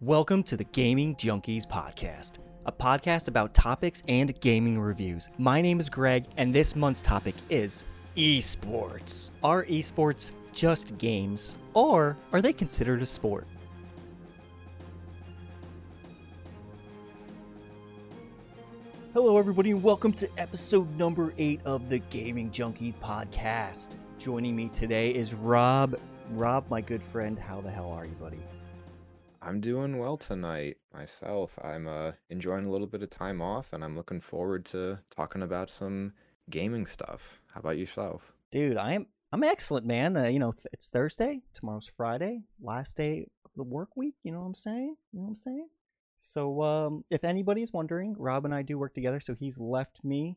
Welcome to the Gaming Junkies Podcast, a podcast about topics and gaming reviews. My name is Greg, and this month's topic is esports. Are esports just games, or are they considered a sport? Hello, everybody, and welcome to episode number eight of the Gaming Junkies Podcast. Joining me today is Rob. Rob, my good friend, how the hell are you, buddy? I'm doing well tonight myself. I'm uh, enjoying a little bit of time off, and I'm looking forward to talking about some gaming stuff. How about yourself? Dude, I am I'm excellent, man. Uh, you know, th- it's Thursday. Tomorrow's Friday, last day of the work week. You know what I'm saying? You know what I'm saying? So, um, if anybody's wondering, Rob and I do work together. So he's left me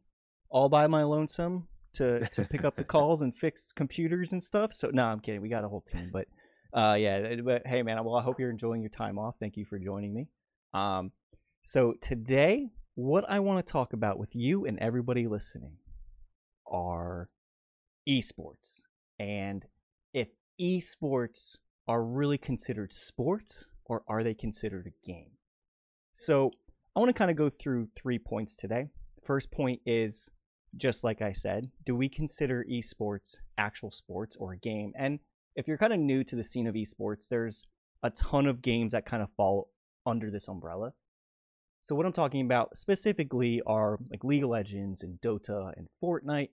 all by my lonesome to to pick up the calls and fix computers and stuff. So, no, I'm kidding. We got a whole team, but uh, yeah. But hey, man, well, I hope you're enjoying your time off. Thank you for joining me. Um, so today, what I want to talk about with you and everybody listening are esports and if esports are really considered sports or are they considered a game. So I want to kind of go through three points today. First point is just like I said, do we consider esports actual sports or a game? And if you're kind of new to the scene of esports, there's a ton of games that kind of fall under this umbrella. So what I'm talking about specifically are like League of Legends and Dota and Fortnite,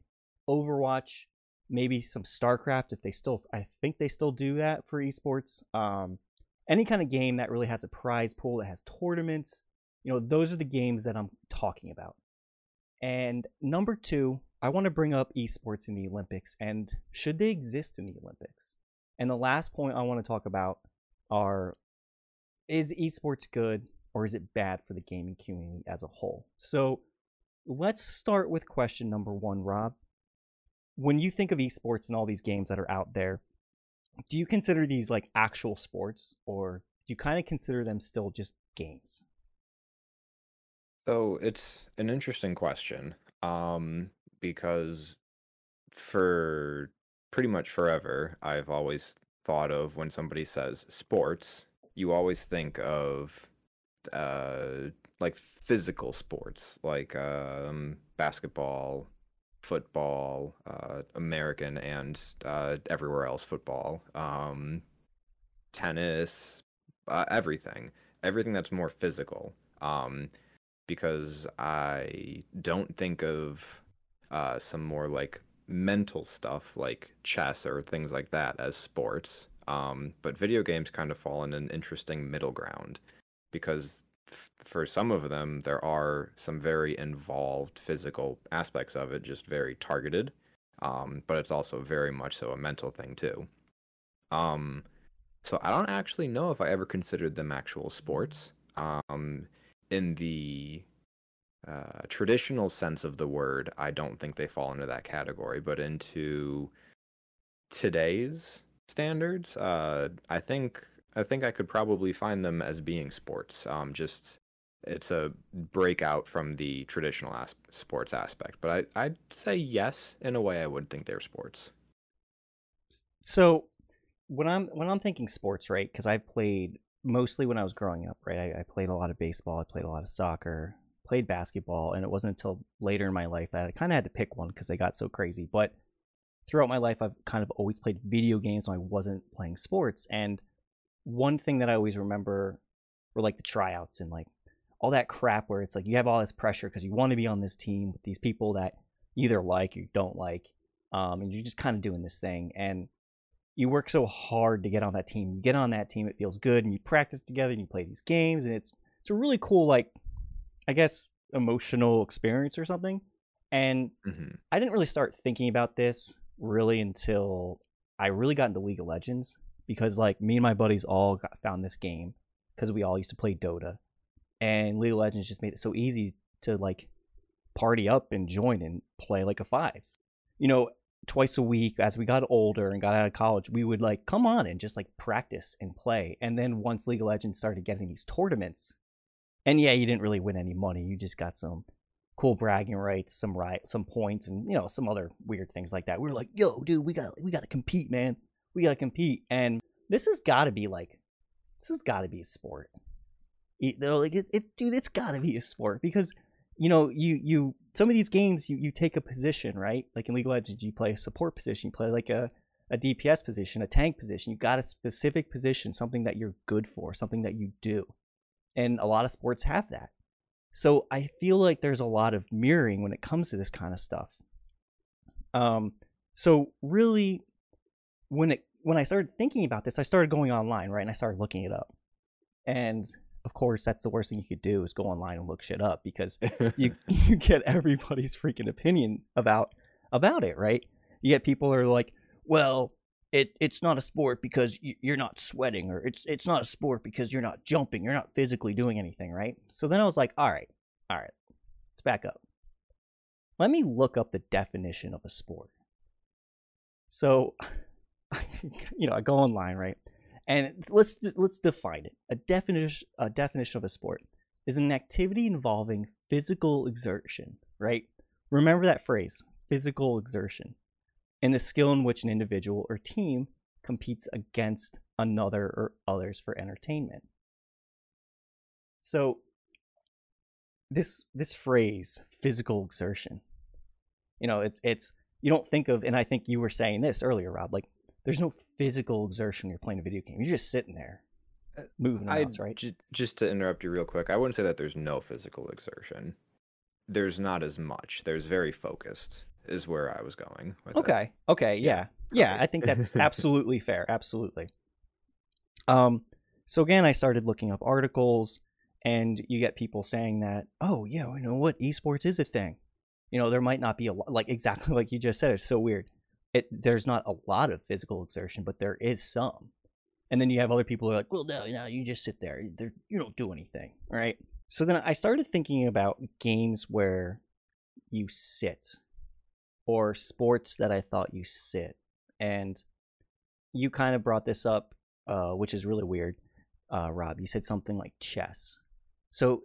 Overwatch, maybe some StarCraft if they still I think they still do that for esports. Um, any kind of game that really has a prize pool that has tournaments, you know, those are the games that I'm talking about. And number 2, I want to bring up esports in the Olympics and should they exist in the Olympics? And the last point I want to talk about are is esports good or is it bad for the gaming community as a whole? So let's start with question number one, Rob. When you think of esports and all these games that are out there, do you consider these like actual sports or do you kind of consider them still just games? So it's an interesting question um, because for pretty much forever, I've always thought of when somebody says sports, you always think of uh, like physical sports, like um, basketball, football, uh, American, and uh, everywhere else football, um, tennis, uh, everything, everything that's more physical. Um, because I don't think of uh, some more like mental stuff like chess or things like that as sports. Um, but video games kind of fall in an interesting middle ground because f- for some of them, there are some very involved physical aspects of it, just very targeted. Um, but it's also very much so a mental thing too. Um, so I don't actually know if I ever considered them actual sports. Um, in the uh, traditional sense of the word, I don't think they fall into that category, but into today's standards, uh, I think I think I could probably find them as being sports. Um, just it's a breakout from the traditional as- sports aspect, but I I'd say yes in a way. I would think they're sports. So when I'm when I'm thinking sports, right? Because I played mostly when I was growing up, right? I, I played a lot of baseball. I played a lot of soccer played basketball, and it wasn't until later in my life that I kind of had to pick one because they got so crazy. But throughout my life, I've kind of always played video games when I wasn't playing sports. And one thing that I always remember were like the tryouts and like all that crap where it's like you have all this pressure because you want to be on this team with these people that you either like or you don't like. Um, and you're just kind of doing this thing. And you work so hard to get on that team. You get on that team, it feels good, and you practice together and you play these games, and it's it's a really cool like I guess, emotional experience or something. And mm-hmm. I didn't really start thinking about this really until I really got into League of Legends because like me and my buddies all got, found this game because we all used to play Dota, and League of Legends just made it so easy to like party up and join and play like a fives. You know, twice a week as we got older and got out of college, we would like come on and just like practice and play. And then once League of Legends started getting these tournaments, and yeah, you didn't really win any money. You just got some cool bragging rights, some right, some points, and you know some other weird things like that. We were like, "Yo, dude, we got we got to compete, man. We got to compete." And this has got to be like, this has got to be a sport. They're like, it, it, dude, it's got to be a sport because you know you you some of these games you you take a position right. Like in League of Legends, you play a support position, you play like a a DPS position, a tank position. You got a specific position, something that you're good for, something that you do, and a lot of sports have that. So I feel like there's a lot of mirroring when it comes to this kind of stuff. Um, so really, when it when I started thinking about this, I started going online, right, and I started looking it up. And of course, that's the worst thing you could do is go online and look shit up because you you get everybody's freaking opinion about about it, right? You get people who are like, well, it it's not a sport because you're not sweating, or it's it's not a sport because you're not jumping, you're not physically doing anything, right? So then I was like, all right, all right, let's back up. Let me look up the definition of a sport. So, you know, I go online, right? And let's let's define it. A definition a definition of a sport is an activity involving physical exertion, right? Remember that phrase, physical exertion, and the skill in which an individual or team competes against another or others for entertainment. So this this phrase, physical exertion, you know, it's it's you don't think of and I think you were saying this earlier, Rob, like there's no physical exertion when you're playing a video game. You're just sitting there uh, moving I, mouse, right? J- just to interrupt you real quick, I wouldn't say that there's no physical exertion. There's not as much. There's very focused is where I was going. okay. It. Okay. Yeah. Yeah. I think that's absolutely fair. Absolutely. Um. So again, I started looking up articles, and you get people saying that, oh yeah, you know what, esports is a thing. You know, there might not be a lot, like exactly like you just said. It's so weird it there's not a lot of physical exertion, but there is some. And then you have other people who are like, well, no, no, you just sit there. you don't do anything, right? So then I started thinking about games where you sit or sports that I thought you sit. And you kind of brought this up, uh, which is really weird, uh, Rob. You said something like chess. So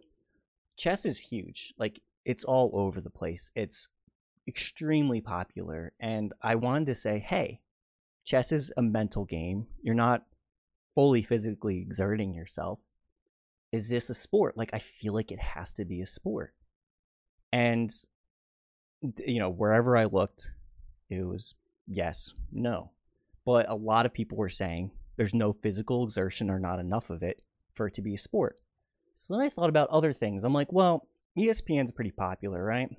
chess is huge. Like it's all over the place. It's extremely popular. And I wanted to say, hey, chess is a mental game. You're not fully physically exerting yourself. Is this a sport? Like, I feel like it has to be a sport. And, you know, wherever I looked, it was yes, no. But a lot of people were saying there's no physical exertion or not enough of it for it to be a sport. So then I thought about other things. I'm like, well, ESPN's pretty popular, right?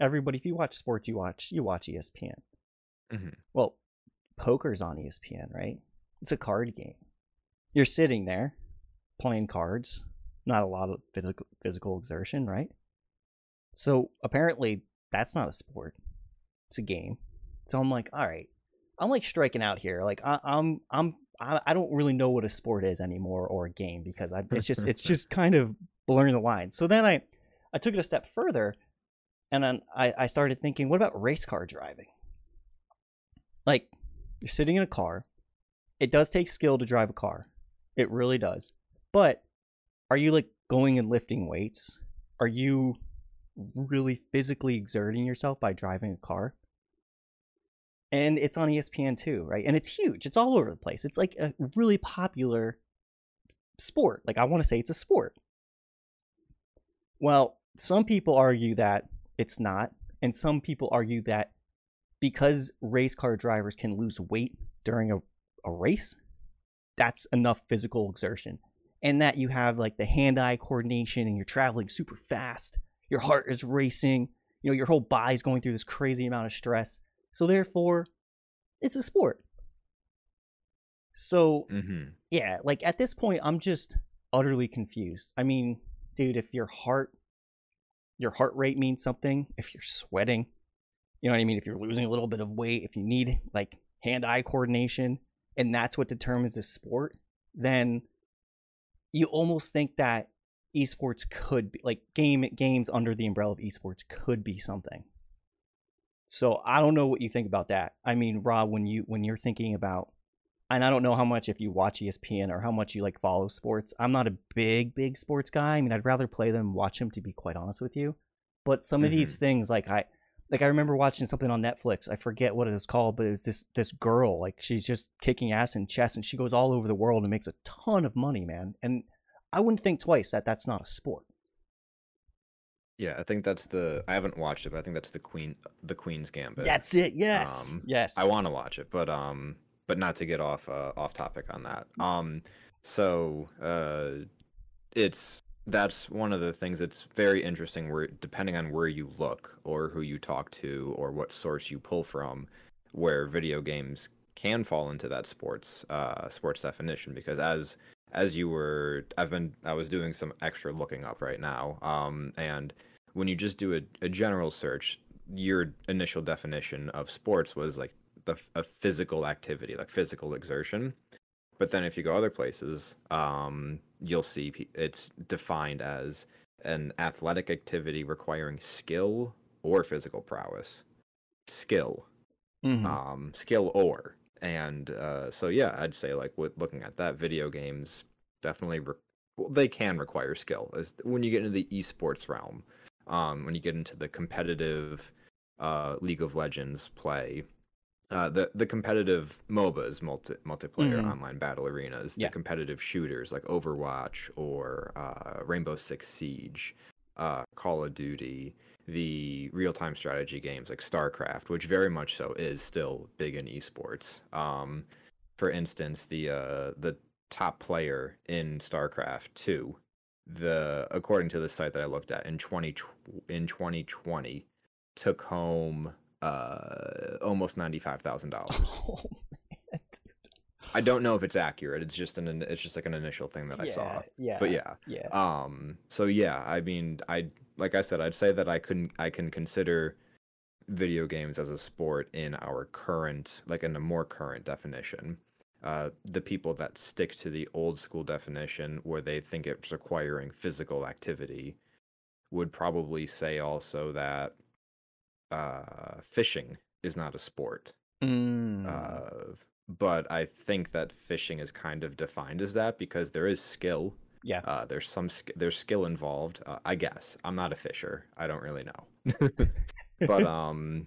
everybody if you watch sports you watch you watch espn mm-hmm. well poker's on espn right it's a card game you're sitting there playing cards not a lot of physical physical exertion right so apparently that's not a sport it's a game so i'm like all right i'm like striking out here like I, i'm i'm I don't really know what a sport is anymore or a game because I, it's just it's just kind of blurring the lines. So then I I took it a step further and then I, I started thinking, what about race car driving? Like, you're sitting in a car. It does take skill to drive a car. It really does. But are you like going and lifting weights? Are you really physically exerting yourself by driving a car? And it's on ESPN too, right? And it's huge. It's all over the place. It's like a really popular sport. Like I want to say it's a sport. Well, some people argue that it's not. And some people argue that because race car drivers can lose weight during a, a race, that's enough physical exertion. And that you have like the hand eye coordination and you're traveling super fast, your heart is racing, you know, your whole body's going through this crazy amount of stress. So therefore, it's a sport. So, mm-hmm. yeah, like at this point, I'm just utterly confused. I mean, dude, if your heart your heart rate means something, if you're sweating, you know what I mean? If you're losing a little bit of weight, if you need like hand eye coordination, and that's what determines the sport, then you almost think that esports could be like game games under the umbrella of esports could be something. So I don't know what you think about that. I mean, Rob, when you when you're thinking about and I don't know how much if you watch ESPN or how much you like follow sports. I'm not a big, big sports guy. I mean, I'd rather play them, watch them, to be quite honest with you. But some mm-hmm. of these mm-hmm. things, like I, like I remember watching something on Netflix. I forget what it was called, but it was this this girl. Like she's just kicking ass in chess, and she goes all over the world and makes a ton of money, man. And I wouldn't think twice that that's not a sport. Yeah, I think that's the. I haven't watched it, but I think that's the Queen, the Queen's Gambit. That's it. Yes. Um, yes. I want to watch it, but um, but not to get off uh, off topic on that. Um, so uh, it's that's one of the things that's very interesting. Where depending on where you look or who you talk to or what source you pull from, where video games can fall into that sports uh sports definition because as as you were I've been I was doing some extra looking up right now um and when you just do a, a general search your initial definition of sports was like the a physical activity like physical exertion. But then if you go other places um you'll see it's defined as an athletic activity requiring skill or physical prowess. Skill. Mhm. um skill or and uh so yeah i'd say like with looking at that video games definitely re- well, they can require skill as when you get into the esports realm um when you get into the competitive uh league of legends play uh, the the competitive MOBAs, multi multiplayer Mhm. online battle arenas, the Yeah. competitive shooters like Overwatch or uh, Rainbow Six Siege, uh, Call of Duty, the real time strategy games like StarCraft, which very much so is still big in esports. Um, for instance, the uh, the top player in StarCraft two, the according to the site that I looked at in twenty in twenty twenty, took home uh almost ninety five thousand dollars. I don't know if it's accurate. It's just an it's just like an initial thing that I yeah, saw. Yeah. But yeah, Yeah. um so yeah i mean i like i said i'd say that i couldn't i can consider video games as a sport in our current like in a more current definition uh the people that stick to the old school definition where they think it's requiring physical activity would probably say also that uh fishing is not a sport Mm. uh but i think that fishing is kind of defined as that because there is skill yeah. uh, there's some sk- there's skill involved. Uh, I guess I'm not a fisher. I don't really know. but um,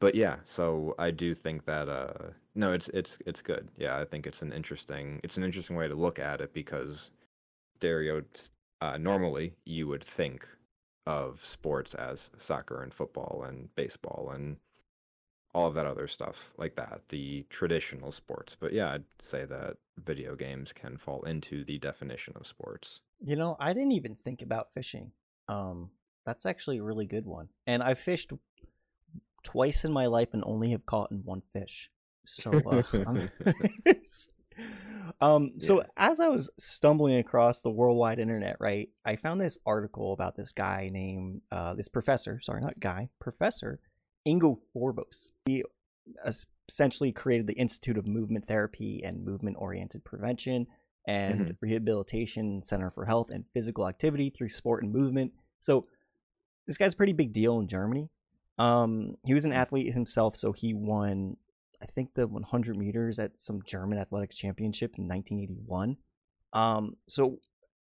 but yeah. So I do think that uh, no, it's it's it's good. Yeah, I think it's an interesting it's an interesting way to look at it because stereo uh, normally you would think of sports as soccer and football and baseball and all of that other stuff like that, the traditional sports. But yeah, I'd say that video games can fall into the definition of sports. You know, I didn't even think about fishing. Um, that's actually a really good one. And I've fished twice in my life and only have caught in one fish. So, uh, I'm- um, so Yeah. as I was stumbling across the worldwide internet, right, I found this article about this guy named uh, this professor. Sorry, not guy, professor Ingo Froböse. He essentially created the Institute of Movement Therapy and Movement Oriented Prevention and Mhm. Rehabilitation Center for Health and Physical Activity through Sport and Movement. So this guy's a pretty big deal in Germany. Um, he was an athlete himself, so he won, I think, the 100 meters at some German athletics championship in 1981. Um, so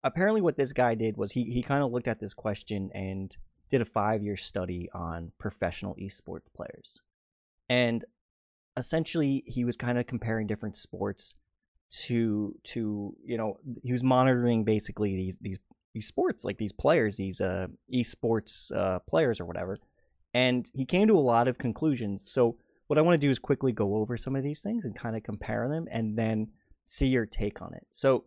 apparently, what this guy did was he he kind of looked at this question and did a five year study on professional esports players, and essentially he was kind of comparing different sports to to you know he was monitoring basically these these these sports like these players these uh esports uh players or whatever. And he came to a lot of conclusions. So what i want to do is quickly go over some of these things and kind of compare them and then see your take on it. So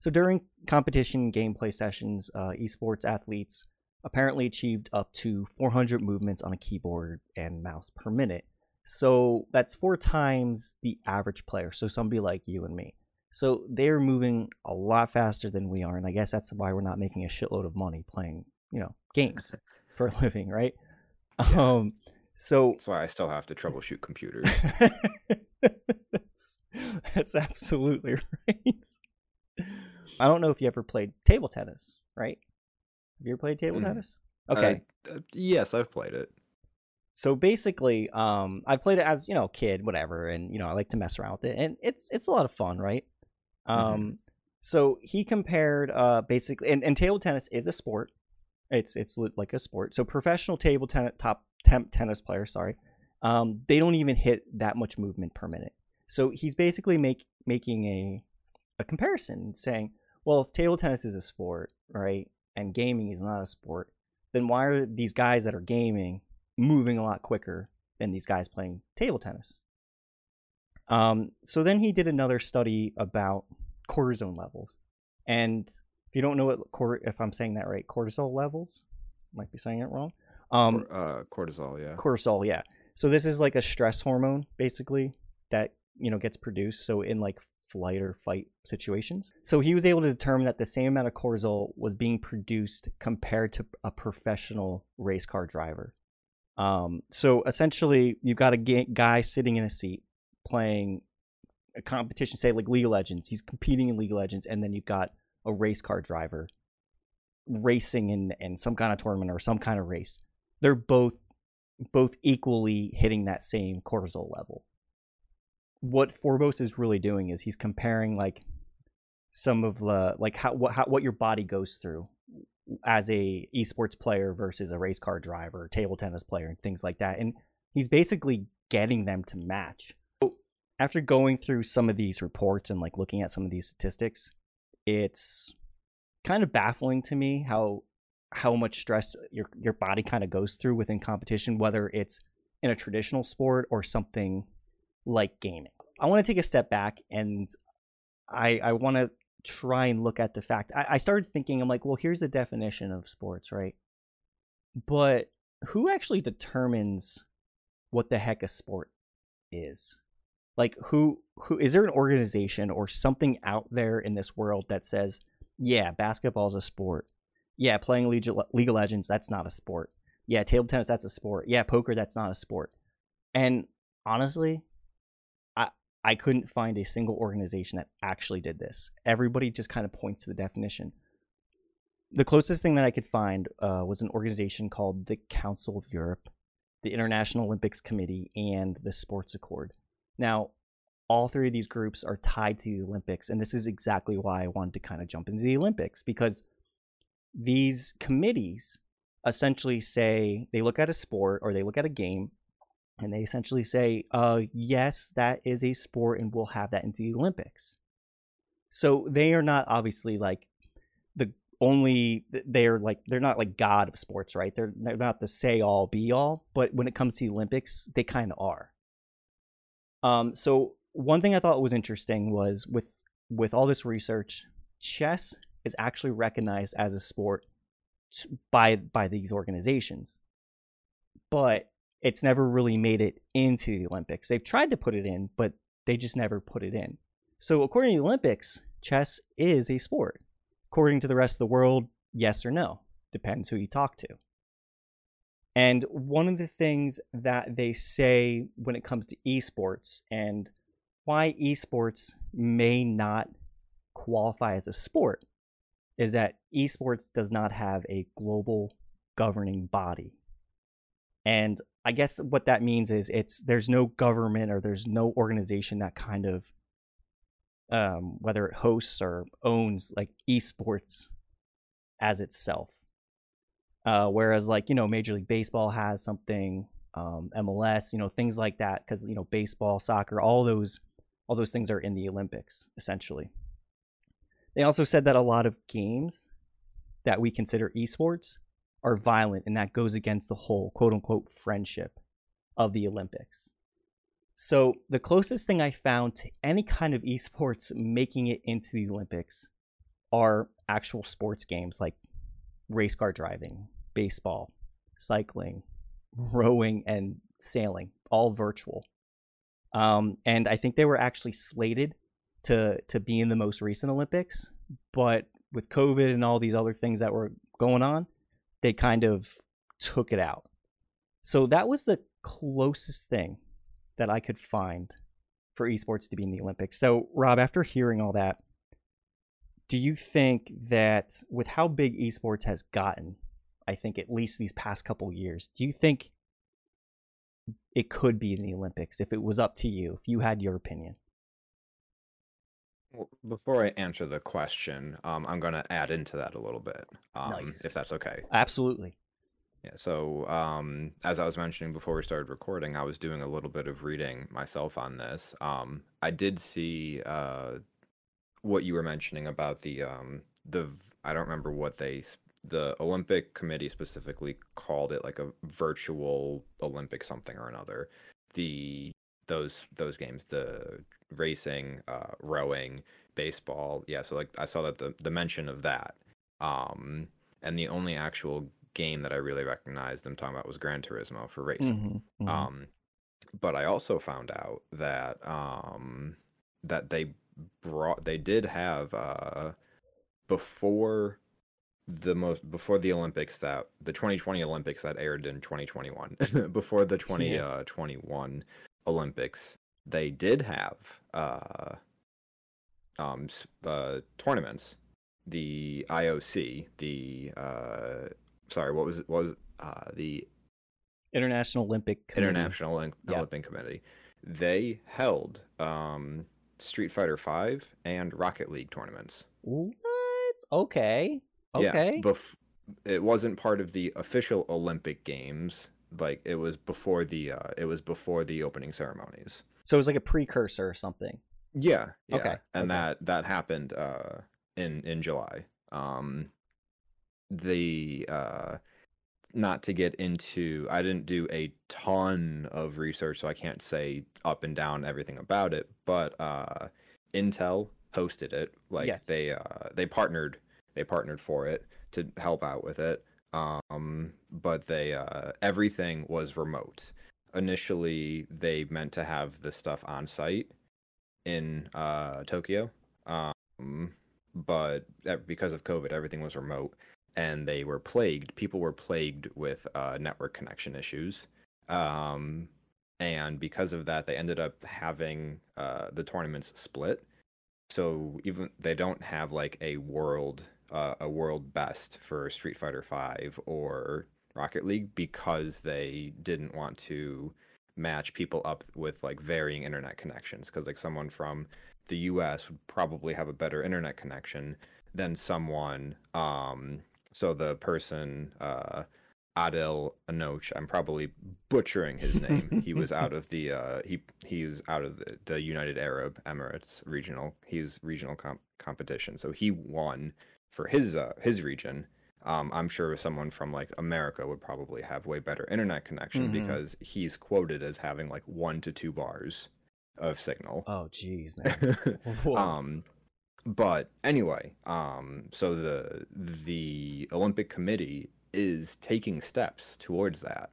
so during competition gameplay sessions uh, esports athletes apparently achieved up to 400 movements on a keyboard and mouse per minute so that's four times the average player. So somebody like you and me. So they're moving a lot faster than we are, and I guess that's why we're not making a shitload of money playing, you know, games for a living, right? Um, so That's why I still have to troubleshoot computers. that's, that's absolutely right. I don't know if you ever played table tennis, right? Have you ever played table Mm. tennis? Okay. Uh, yes, I've played it. so basically um i've played it as you know kid whatever and you know i like to mess around with it and it's it's a lot of fun right um so he compared uh basically and, and table tennis is a sport it's it's like a sport so professional table tennis top temp tennis players sorry um they don't even hit that much movement per minute so he's basically make making a a comparison saying well, if table tennis is a sport, right, and gaming is not a sport, then why are these guys that are gaming moving a lot quicker than these guys playing table tennis? Um, so then he did another study about cortisone levels, and if you don't know what cor- if I'm saying that right, cortisol levels, might be saying it wrong. Um, uh, cortisol, yeah. cortisol, yeah. So this is like a stress hormone, basically, that you know gets produced. So in like flight or fight situations. So he was able to determine that the same amount of cortisol was being produced compared to a professional race car driver. Um, so essentially, you've got a guy sitting in a seat playing a competition, say like League of Legends. He's competing in League of Legends, and then you've got a race car driver racing in in some kind of tournament or some kind of race. They're both both equally hitting that same cortisol level. What Froböse is really doing is he's comparing like some of the like how what how, what your body goes through as a esports player versus a race car driver, table tennis player, and things like that. And he's basically getting them to match. So after going through some of these reports and like looking at some of these statistics, it's kind of baffling to me how how much stress your your body kind of goes through within competition, whether it's in a traditional sport or something like gaming. I want to take a step back and I I want to try and look at the fact. I, I started thinking, I'm like, well, here's the definition of sports, right? But who actually determines what the heck a sport is? Like who who is there an organization or something out there in this world that says, yeah, basketball is a sport yeah, playing League, League of Legends, that's not a sport. Yeah, table tennis, that's a sport. Yeah, poker, that's not a sport. And honestly, I couldn't find a single organization that actually did this. Everybody just kind of points to the definition. The closest thing that I could find uh, was an organization called the Council of Europe, the International Olympics Committee, and the Sports Accord. Now, all three of these groups are tied to the Olympics, and this is exactly why I wanted to kind of jump into the Olympics because – these committees essentially say they look at a sport or they look at a game and they essentially say, uh, yes, that is a sport and we'll have that into the Olympics. So they are not obviously like the only they're like they're not like god of sports, right? They're they're not the say all be all, but when it comes to the Olympics, they kind of are. Um, so one thing I thought was interesting was with with all this research, chess is actually recognized as a sport by by these organizations. But it's never really made it into the Olympics. They've tried to put it in, but they just never put it in. So according to the Olympics, chess is a sport. According to the rest of the world, yes or no. Depends who you talk to. And one of the things that they say when it comes to esports and why esports may not qualify as a sport is that esports does not have a global governing body. And I guess what that means is it's there's no government or there's no organization that kind of um, whether it hosts or owns like esports as itself. Uh, whereas like you know Major League Baseball has something, um, MLS, you know things like that because you know baseball, soccer, all those all those things are in the Olympics essentially. They also said that a lot of games that we consider esports are violent, and that goes against the whole quote unquote friendship of the Olympics. So, the closest thing I found to any kind of esports making it into the Olympics are actual sports games like race car driving, baseball, cycling, rowing, and sailing, all virtual. Um, and I think they were actually slated to to be in the most recent Olympics, but with COVID and all these other things that were going on, they kind of took it out. So that was the closest thing that I could find for esports to be in the Olympics. So, Rob, after hearing all that, do you think that with how big esports has gotten, I think at least these past couple years, do you think it could be in the Olympics if it was up to you, if you had your opinion? Well, before I answer the question, um, I'm going to add into that a little bit, um, Nice. if that's okay. Absolutely. Yeah. So, um, as I was mentioning before we started recording, I was doing a little bit of reading myself on this. Um, I did see uh, what you were mentioning about the um the I don't remember what they the Olympic Committee specifically called it like a virtual Olympic something or another. The those those games, the racing, uh, rowing, baseball. Yeah, so like I saw that the the mention of that. Um, and the only actual game that I really recognized them talking about was Gran Turismo for racing. Mhm, mhm. Um, but I also found out that um that they brought they did have uh before the most before the Olympics that the 2020 Olympics that aired in 2021 before the 2021 Olympics they did have uh um uh tournaments the IOC the uh sorry what was it what was it? uh the International Olympic Committee. International Olymp- Yeah. Olympic Committee they held um Street Fighter 5 and Rocket League tournaments What? Okay. Yeah, Okay. bef- it wasn't part of the official Olympic Games. Like it was before the uh, it was before the opening ceremonies. So it was like a precursor or something. Yeah, yeah. Okay, And okay. that that happened uh, in in July. Um, the uh, not to get into, I didn't do a ton of research, so I can't say up and down everything about it. But uh, Intel hosted it. Like Yes. they uh, they partnered they partnered for it to help out with it. Um, but they uh, everything was remote. Initially, they meant to have the stuff on site in uh, Tokyo, um, but because of COVID, everything was remote, and they were plagued. People were plagued with uh, network connection issues, um, and because of that, they ended up having uh, the tournaments split. So even they don't have like a world uh, a world best for Street Fighter Five or Rocket League because they didn't want to match people up with like varying internet connections because like someone from the US would probably have a better internet connection than someone um so the person uh Adel Anoch, I'm probably butchering his name. he was out of the uh he he's out of the, the United Arab Emirates regional. He's regional comp- competition. So he won for his uh his region. Um, I'm sure someone from like America would probably have way better internet connection Mhm. because he's quoted as having like one to two bars of signal. Oh, jeez, man. Um, but anyway, um, so the the Olympic Committee is taking steps towards that.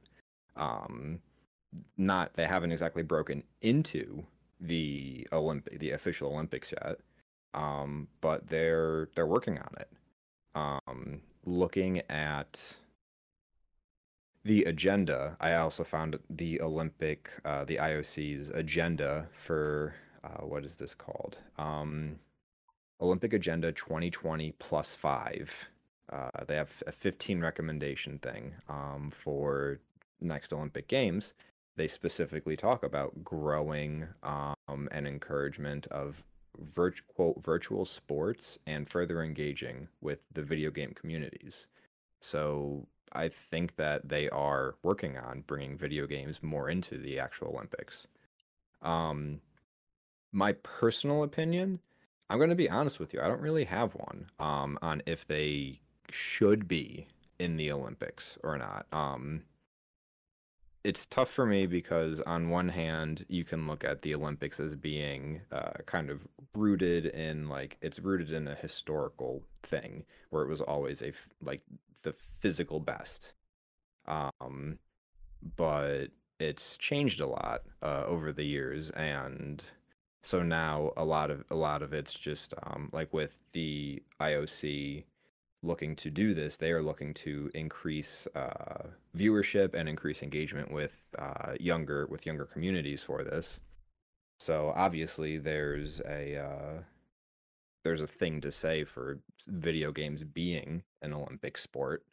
Um, not they haven't exactly broken into the Olympic the official Olympics yet, um, but they're they're working on it. Um, looking at the agenda, I also found the Olympic, uh, the IOC's agenda for uh, what is this called? Um, Olympic Agenda 2020 plus five. Uh, they have a 15 recommendation thing um, for next Olympic Games. They specifically talk about growing um, and encouragement of virt- quote virtual sports and further engaging with the video game communities. So I think that they are working on bringing video games more into the actual Olympics. Um, my personal opinion, I'm going to be honest with you, I don't really have one um, on if they should be in the Olympics or not. Um, it's tough for me because on one hand you can look at the olympics as being uh, kind of rooted in like it's rooted in a historical thing where it was always a like the physical best. Um but it's changed a lot uh, over the years and so now a lot of a lot of it's just um like with the IOC looking to do this, they are looking to increase uh, viewership and increase engagement with uh, younger with younger communities for this. So obviously, there's a uh, there's a thing to say for video games being an Olympic sport.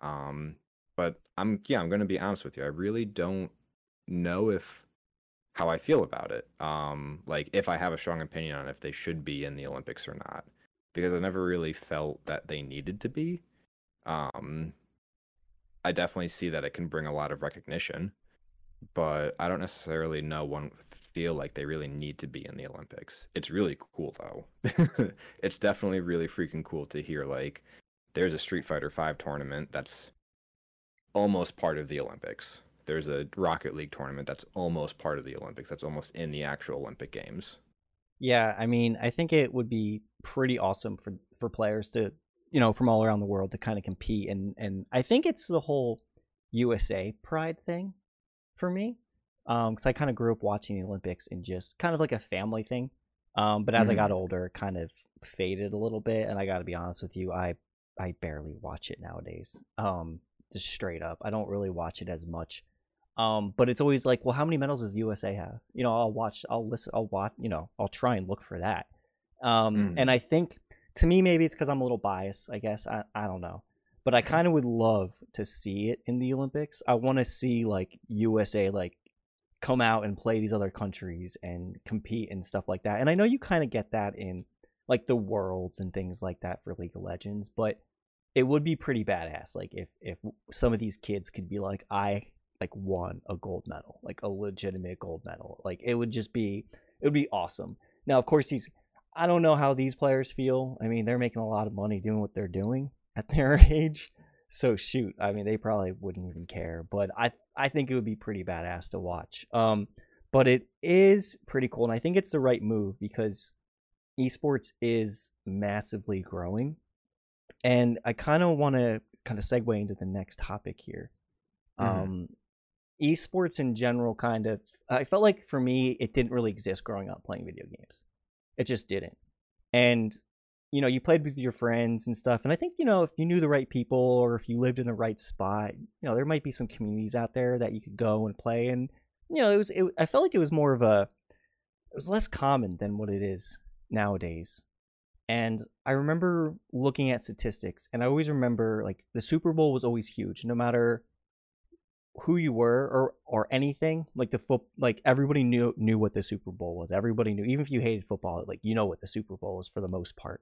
Um, but I'm yeah, I'm going to be honest with you. I really don't know if how I feel about it. Um, like if I have a strong opinion on if they should be in the Olympics or not because I never really felt that they needed to be. Um, I definitely see that it can bring a lot of recognition, but I don't necessarily know one feel like they really need to be in the Olympics. It's really cool though. it's definitely really freaking cool to hear like there's a Street Fighter 5 tournament that's almost part of the Olympics. There's a Rocket League tournament that's almost part of the Olympics. That's almost in the actual Olympic Games. Yeah, I mean, I think it would be pretty awesome for for players to, you know, from all around the world to kind of compete and and I think it's the whole USA pride thing for me. Um cuz I kind of grew up watching the Olympics and just kind of like a family thing. Um but as mm-hmm. I got older, it kind of faded a little bit and I got to be honest with you, I I barely watch it nowadays. Um just straight up. I don't really watch it as much. Um, but it's always like, well, how many medals does USA have? You know, I'll watch, I'll listen, I'll watch, you know, I'll try and look for that. Um, mm. and I think to me, maybe it's because I'm a little biased, I guess. I, I don't know. But I kind of would love to see it in the Olympics. I want to see like USA like come out and play these other countries and compete and stuff like that. And I know you kind of get that in like the worlds and things like that for League of Legends, but it would be pretty badass like if if some of these kids could be like I like won a gold medal, like a legitimate gold medal. Like it would just be it would be awesome. Now, of course, these I don't know how these players feel. I mean, they're making a lot of money doing what they're doing at their age. So shoot, I mean, they probably wouldn't even care. But I I think it would be pretty badass to watch. Um, but it is pretty cool, and I think it's the right move because esports is massively growing, and I kind of want to kind of segue into the next topic here. Mm-hmm. Um, esports in general kind of i felt like for me it didn't really exist growing up playing video games. It just didn't. And you know you played with your friends and stuff and i think you know if you knew the right people or if you lived in the right spot you know there might be some communities out there that you could go and play and you know it was it, i felt like it was more of a it was less common than what it is nowadays. And i remember looking at statistics and i always remember like the super bowl was always huge no matter who you were or or anything like the foot like everybody knew knew what the super bowl was. Everybody knew even if you hated football like you know what the super bowl is for the most part.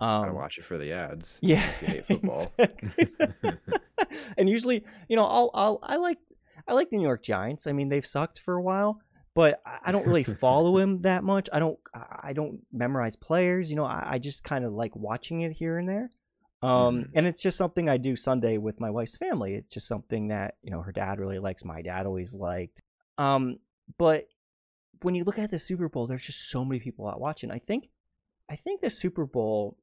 Um I watch it for the ads yeah football. and usually you know I'll, I'll i like i like the new york giants. I mean they've sucked for a while but i don't really follow him that much. I don't i don't memorize players you know i, I just kind of like watching it here and there um, mm-hmm. and it's just something I do Sunday with my wife's family. It's just something that, you know, her dad really likes, my dad always liked. Um, but when you look at the Super Bowl, there's just so many people out watching. I think I think the Super Bowl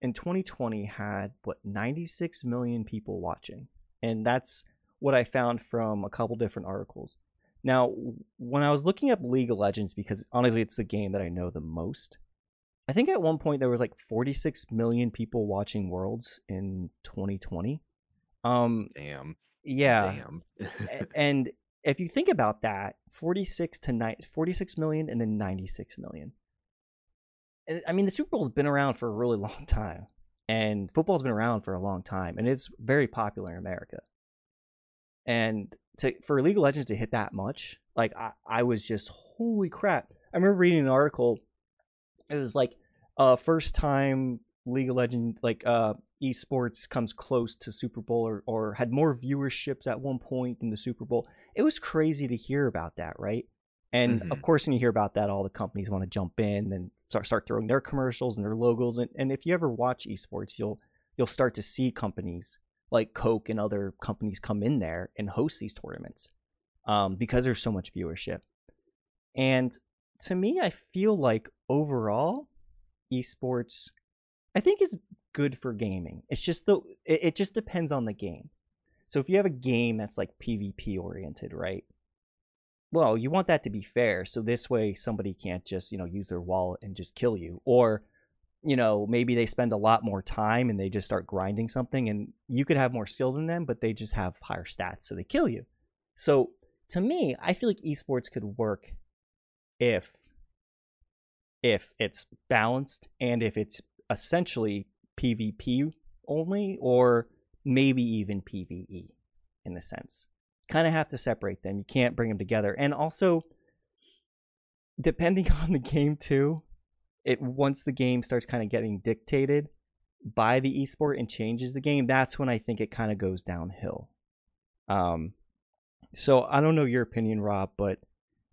in 2020 had what 96 million people watching. And that's what I found from a couple different articles. Now, when I was looking up League of Legends because honestly it's the game that I know the most, I think at one point there was like 46 million people watching Worlds in 2020. Um, Damn. Yeah. Damn. and if you think about that, 46 to 9, 46 million and then 96 million. I mean, the Super Bowl's been around for a really long time, and football's been around for a long time, and it's very popular in America. And to for League of Legends to hit that much, like I, I was just holy crap. I remember reading an article it was like uh first time League of Legends like uh esports comes close to Super Bowl or, or had more viewerships at one point than the Super Bowl. It was crazy to hear about that, right? And mm-hmm. of course, when you hear about that, all the companies want to jump in and start start throwing their commercials and their logos. And, and if you ever watch esports, you'll you'll start to see companies like Coke and other companies come in there and host these tournaments um, because there's so much viewership. And to me, I feel like overall, esports, I think is good for gaming. It's just the it, it just depends on the game. So if you have a game that's like PvP oriented, right? Well, you want that to be fair. So this way somebody can't just, you know, use their wallet and just kill you. Or, you know, maybe they spend a lot more time and they just start grinding something and you could have more skill than them, but they just have higher stats, so they kill you. So to me, I feel like esports could work if if it's balanced and if it's essentially PvP only or maybe even PvE in a sense. Kind of have to separate them. You can't bring them together. And also depending on the game too, it once the game starts kind of getting dictated by the esport and changes the game, that's when I think it kind of goes downhill. Um so I don't know your opinion Rob, but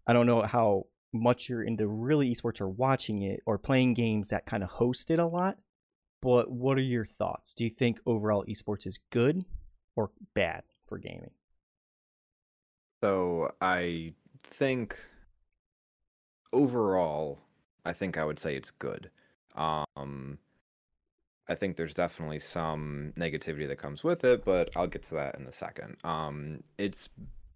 I don't know how much you're into really esports or watching it or playing games that kind of host it a lot. But what are your thoughts? Do you think overall esports is good or bad for gaming? So I think overall, I think I would say it's good. Um, I think there's definitely some negativity that comes with it, but I'll get to that in a second. Um, it's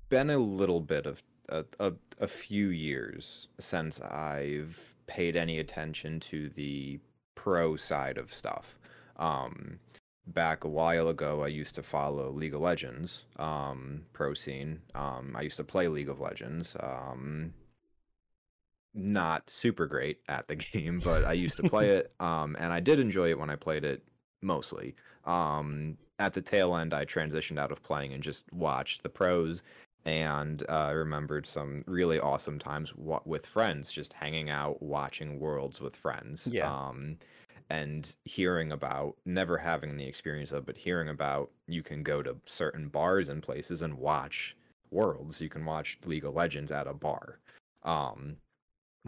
been a little bit of a, a, a few years since I've paid any attention to the pro side of stuff. Um, back a while ago, I used to follow League of Legends, um, pro scene. Um, I used to play League of Legends. Um, not super great at the game, but I used to play it, um, and I did enjoy it when I played it mostly. Um, at the tail end, I transitioned out of playing and just watched the pros, and uh, I remembered some really awesome times wa- with friends, just hanging out, watching worlds with friends. Yeah. Um, and hearing about never having the experience of but hearing about you can go to certain bars and places and watch worlds you can watch league of legends at a bar um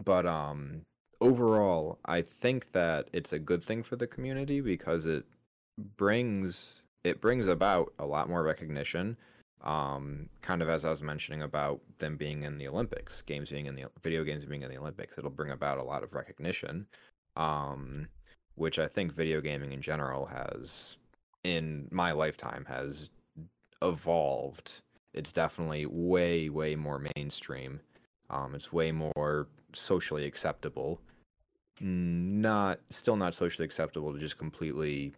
but um overall i think that it's a good thing for the community because it brings it brings about a lot more recognition um kind of as i was mentioning about them being in the olympics games being in the video games being in the olympics it'll bring about a lot of recognition um which I think video gaming in general has, in my lifetime, has evolved. It's definitely way, way more mainstream. Um, it's way more socially acceptable. Not still not socially acceptable to just completely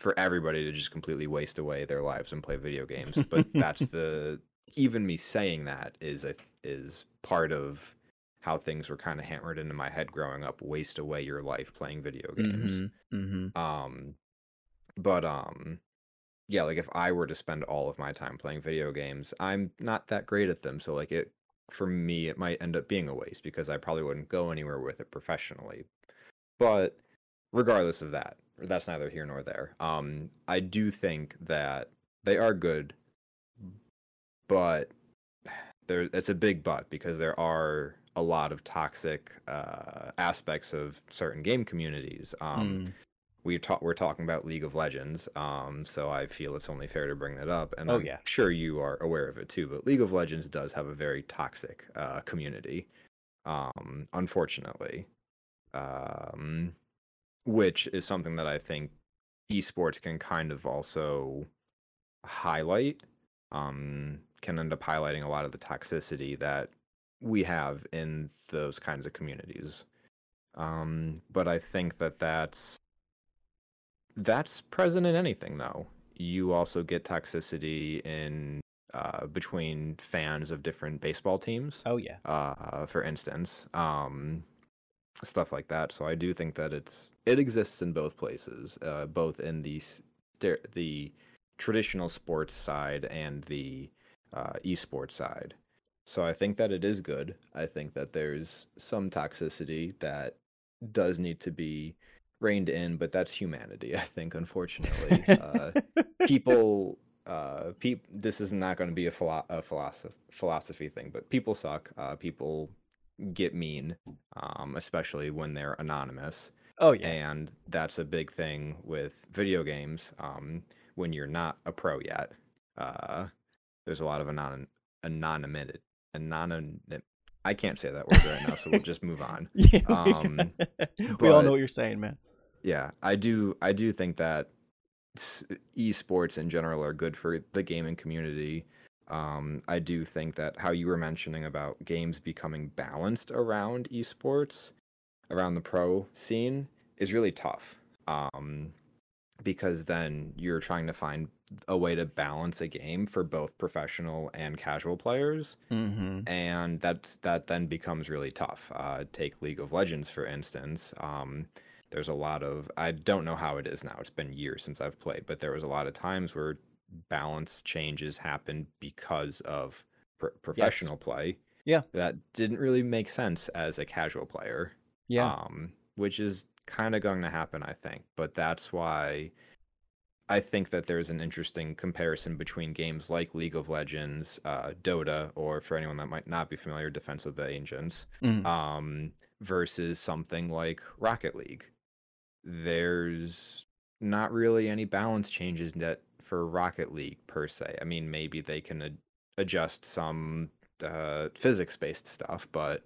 for everybody to just completely waste away their lives and play video games. But that's the even me saying that is a is part of how things were kind of hammered into my head growing up waste away your life playing video games Mm-hmm. Mm-hmm. um but um yeah like if i were to spend all of my time playing video games i'm not that great at them so like it for me it might end up being a waste because i probably wouldn't go anywhere with it professionally but regardless of that that's neither here nor there um i do think that they are good but there it's a big but because there are a lot of toxic uh, aspects of certain game communities. Um, Mm. we talk we're talking about League of Legends, um, so I feel it's only fair to bring that up. And Oh, I'm yeah. sure you are aware of it too. But League of Legends does have a very toxic uh, community, um, unfortunately, um, which is something that I think esports can kind of also highlight. Um, can end up highlighting a lot of the toxicity that we have in those kinds of communities. Um, but I think that that's that's present in anything, though. You also get toxicity in uh, between fans of different baseball teams. Oh yeah. Uh, for instance, um, stuff like that. So I do think that it's it exists in both places, uh, both in the the traditional sports side and the uh, esports side. So I think that it is good. I think that there's some toxicity that does need to be reined in, but that's humanity. I think, unfortunately, uh, people. Uh, peop- this is not going to be a, philo- a philosoph- philosophy thing, but people suck. Uh, people get mean, um, especially when they're anonymous oh yeah. and that's a big thing with video games um, when you're not a pro yet uh, there's a lot of anon- anonymity anonym i can't say that word right now so we'll just move on Yeah, Um, we all know what you're saying, man. yeah i do i do think that esports in general are good for the gaming community um, i do think that how you were mentioning about games becoming balanced around esports around the pro scene is really tough um, because then you're trying to find a way to balance a game for both professional and casual players Mm-hmm. and that's that then becomes really tough. Uh, take League of Legends for instance. Um, there's a lot of I don't know how it is now. It's been years since I've played, but there was a lot of times where balance changes happen because of pr- professional play. Yeah. that didn't really make sense as a casual player. Yeah. Um, which is kind of going to happen, I think. But that's why I think that there's an interesting comparison between games like League of Legends, uh, Dota, or for anyone that might not be familiar, Defense of the Ancients, Mhm. um, versus something like Rocket League. There's not really any balance changes that for Rocket League per se. I mean, maybe they can ad- adjust some uh, physics-based stuff, but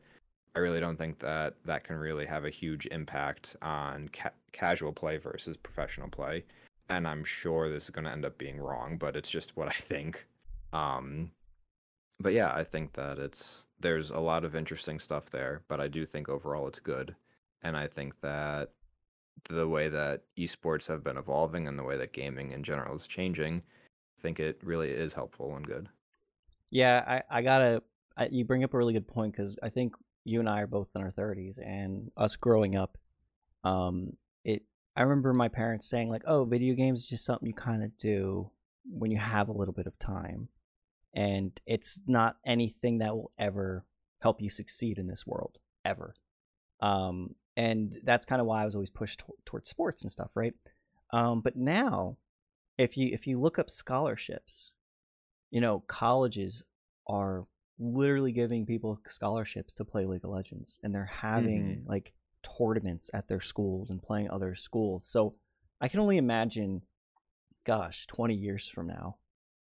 I really don't think that that can really have a huge impact on ca- casual play versus professional play. And I'm sure this is going to end up being wrong, but it's just what I think. Um, but yeah, I think that it's there's a lot of interesting stuff there, but I do think overall it's good. And I think that the way that esports have been evolving and the way that gaming in general is changing, I think it really is helpful and good. Yeah, I, I gotta. I, you bring up a really good point because I think you and I are both in our thirties, and us growing up, um, it. I remember my parents saying like, "Oh, video games is just something you kind of do when you have a little bit of time, and it's not anything that will ever help you succeed in this world ever." Um, and that's kind of why I was always pushed to- towards sports and stuff, right? Um, but now, if you if you look up scholarships, you know, colleges are literally giving people scholarships to play League of Legends, and they're having like tournaments at their schools and playing other schools. So I can only imagine, gosh, twenty years from now,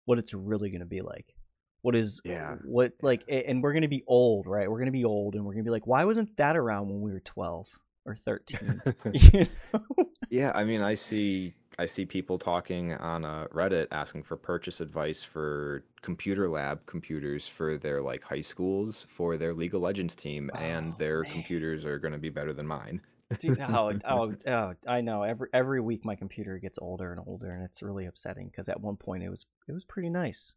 what it's really going to be like. What is Yeah. what like, and we're going to be old, right? We're going to be old, and we're going to be like, why wasn't that around when we were twelve or thirteen? you know? Yeah, I mean, I see I see people talking on uh, Reddit asking for purchase advice for computer lab computers for their like high schools for their League of Legends team, and Oh, their man. computers are going to be better than mine. Dude, oh, oh, oh, I know. Every every week my computer gets older and older, and it's really upsetting because at one point it was it was pretty nice.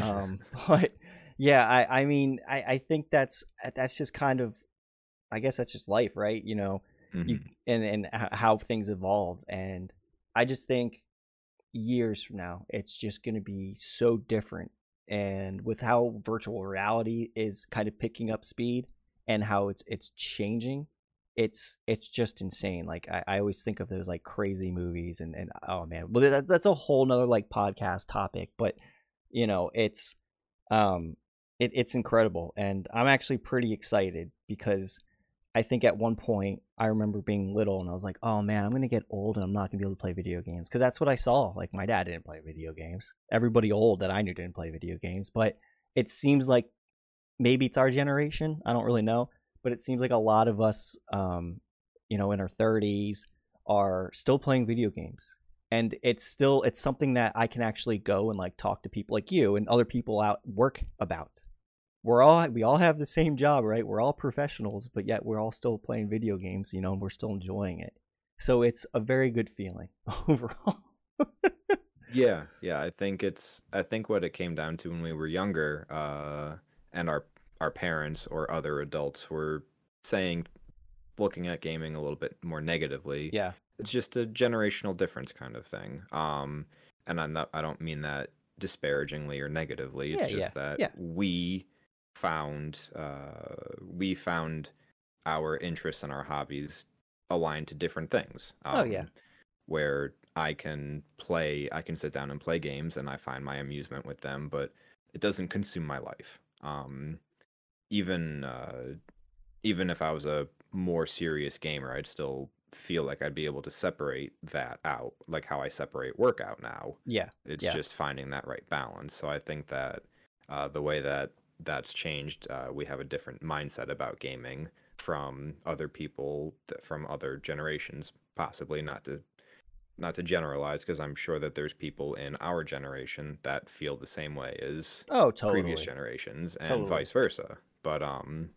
Um, but yeah, I I mean I I think that's that's just kind of, I guess that's just life, right? You know, you Mhm. and and how things evolve, and I just think years from now it's just going to be so different, and with how virtual reality is kind of picking up speed and how it's it's changing it's it's just insane. Like I, I always think of those like crazy movies and and oh man, well that, that's a whole nother like podcast topic. But you know, it's um, it, it's incredible, and I'm actually pretty excited because I think at one point I remember being little and I was like, oh man, I'm gonna get old and I'm not gonna be able to play video games because that's what I saw. Like my dad didn't play video games. Everybody old that I knew didn't play video games, but it seems like maybe it's our generation. I don't really know but it seems like a lot of us um, you know in our 30s are still playing video games and it's still it's something that i can actually go and like talk to people like you and other people out work about. We're all we all have the same job right? We're all professionals but yet we're all still playing video games you know and we're still enjoying it. So it's a very good feeling overall. Yeah, yeah, I think it's I think what it came down to when we were younger, uh, and our our parents or other adults were saying, looking at gaming a little bit more negatively. yeah It's just a generational difference kind of thing. Um, and I'm not I don't mean that disparagingly or negatively. It's Yeah, yeah, just that yeah. we found uh we found our interests and our hobbies aligned to different things. Oh, yeah. Um, Where I can play, I can sit down and play games, and I find my amusement with them, but it doesn't consume my life. Um, even uh, even if I was a more serious gamer, I'd still feel like I'd be able to separate that out, like how I separate workout now. yeah It's Yeah. just finding that right balance. So I think that uh, the way that that's changed, uh, we have a different mindset about gaming from other people, from other generations, possibly not to not to generalize, because I'm sure that there's people in our generation that feel the same way as oh totally previous generations and Totally. vice versa. But um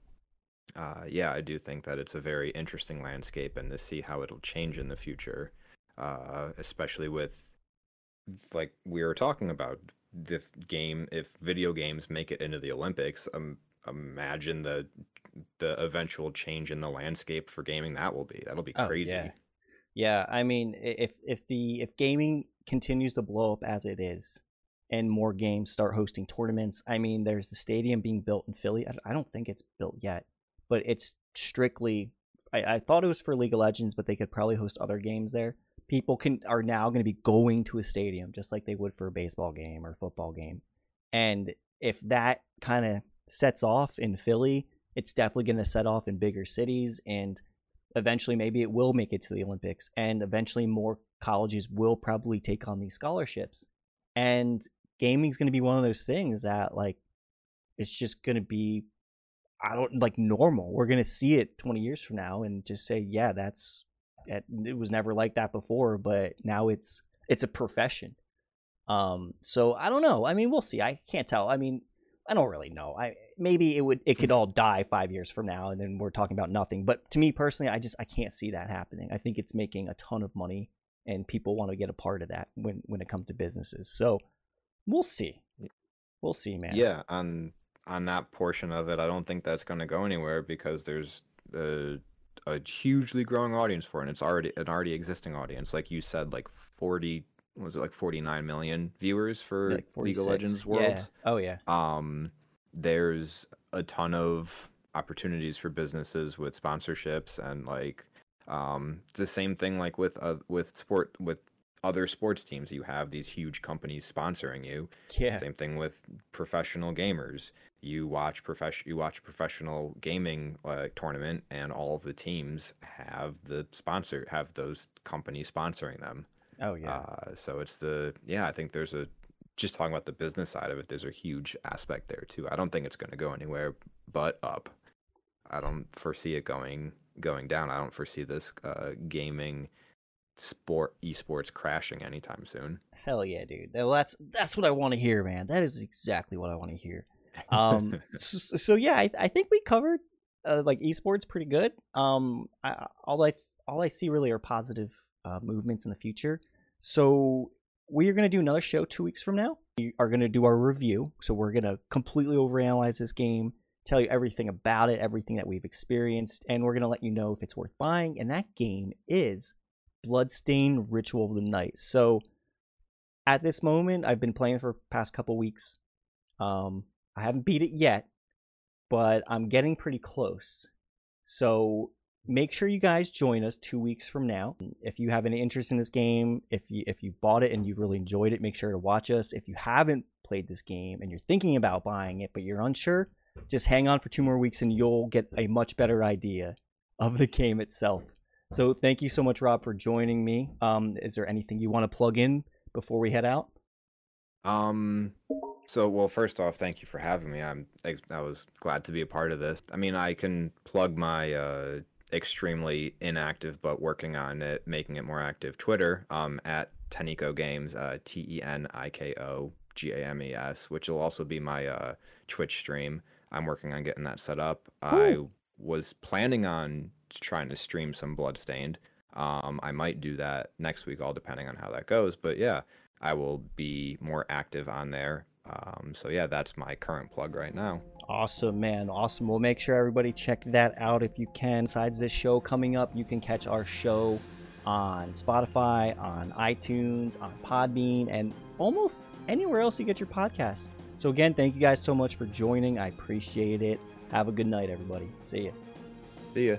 uh yeah, I do think that it's a very interesting landscape and to see how it'll change in the future. Uh especially with like we were talking about the game if video games make it into the Olympics, um imagine the the eventual change in the landscape for gaming that will be. That'll be Oh, crazy. yeah. Yeah, I mean, if if the if gaming continues to blow up as it is, and more games start hosting tournaments, I mean, there's the stadium being built in Philly. I, I don't think it's built yet, but it's strictly. I, I thought it was for League of Legends, but they could probably host other games there. people can are now going to be going to a stadium just like they would for a baseball game or football game. And if that kind of sets off in Philly, it's definitely going to set off in bigger cities and eventually maybe it will make it to the Olympics and eventually more colleges will probably take on these scholarships. And gaming's going to be one of those things that like it's just going to be I don't like normal. We're going to see it 20 years from now and just say, yeah, that's it was never like that before, but now it's it's a profession. Um, so I don't know. I mean, we'll see. I can't tell. I mean, I don't really know. I maybe it would it could all die five years from now, and then we're talking about nothing. But to me personally, I just I can't see that happening. I think it's making a ton of money, and people want to get a part of that when when it comes to businesses. So we'll see. We'll see, man. Yeah, on on that portion of it, I don't think that's going to go anywhere because there's a a hugely growing audience for it. And it's already an already existing audience, like you said, like forty was it like 49 million viewers for like League of Legends Worlds? Yeah. Oh yeah. Um there's a ton of opportunities for businesses with sponsorships and like um the same thing like with uh, with sport with other sports teams you have these huge companies sponsoring you. Yeah. Same thing with professional gamers. You watch profession you watch professional gaming uh, tournament and all of the teams have the sponsor have those companies sponsoring them. Oh yeah. Uh, so it's the yeah i think there's a just talking about the business side of it there's a huge aspect there too. I don't think it's going to go anywhere but up. I don't foresee it going going down. I don't foresee this uh, gaming sport esports crashing anytime soon hell yeah dude well that's that's what i want to hear man that is exactly what i want to hear um, so, so, yeah, I, I, think we covered uh, like esports pretty good. Um, I, all I all I see really are positive uh, movements in the future. So we are going to do another show two weeks from now. We are going to do our review. So we're going to completely overanalyze this game, tell you everything about it, everything that we've experienced, and we're going to let you know if it's worth buying. And that game is Bloodstained Ritual of the Night. So at this moment, I've been playing for past couple weeks. Um, I haven't beat it yet, but I'm getting pretty close. So make sure you guys join us two weeks from now. If you have any interest in this game, if you if you bought it and you really enjoyed it, make sure to watch us. If you haven't played this game and you're thinking about buying it but you're unsure, just hang on for two more weeks and you'll get a much better idea of the game itself. So thank you so much, Rob, for joining me. Um, is there anything you want to plug in before we head out? Um, so, well, first off, thank you for having me. I'm I was glad to be a part of this. I mean, I can plug my uh, extremely inactive but working on it, making it more active Twitter um, at Teniko Games, uh, T E N I K O G A M E S, which will also be my uh, Twitch stream. I'm working on getting that set up. Ooh. I was planning on trying to stream some Bloodstained. Um, I might do that next week, all depending on how that goes. But yeah, I will be more active on there. Um, so yeah, that's my current plug right now. Awesome, man. Awesome. We'll make sure everybody check that out if you can. Besides this show coming up, you can catch our show on Spotify, on iTunes, on Podbean, and almost anywhere else you get your podcast. So again, thank you guys so much for joining. I appreciate it. Have a good night, everybody. See ya. See ya.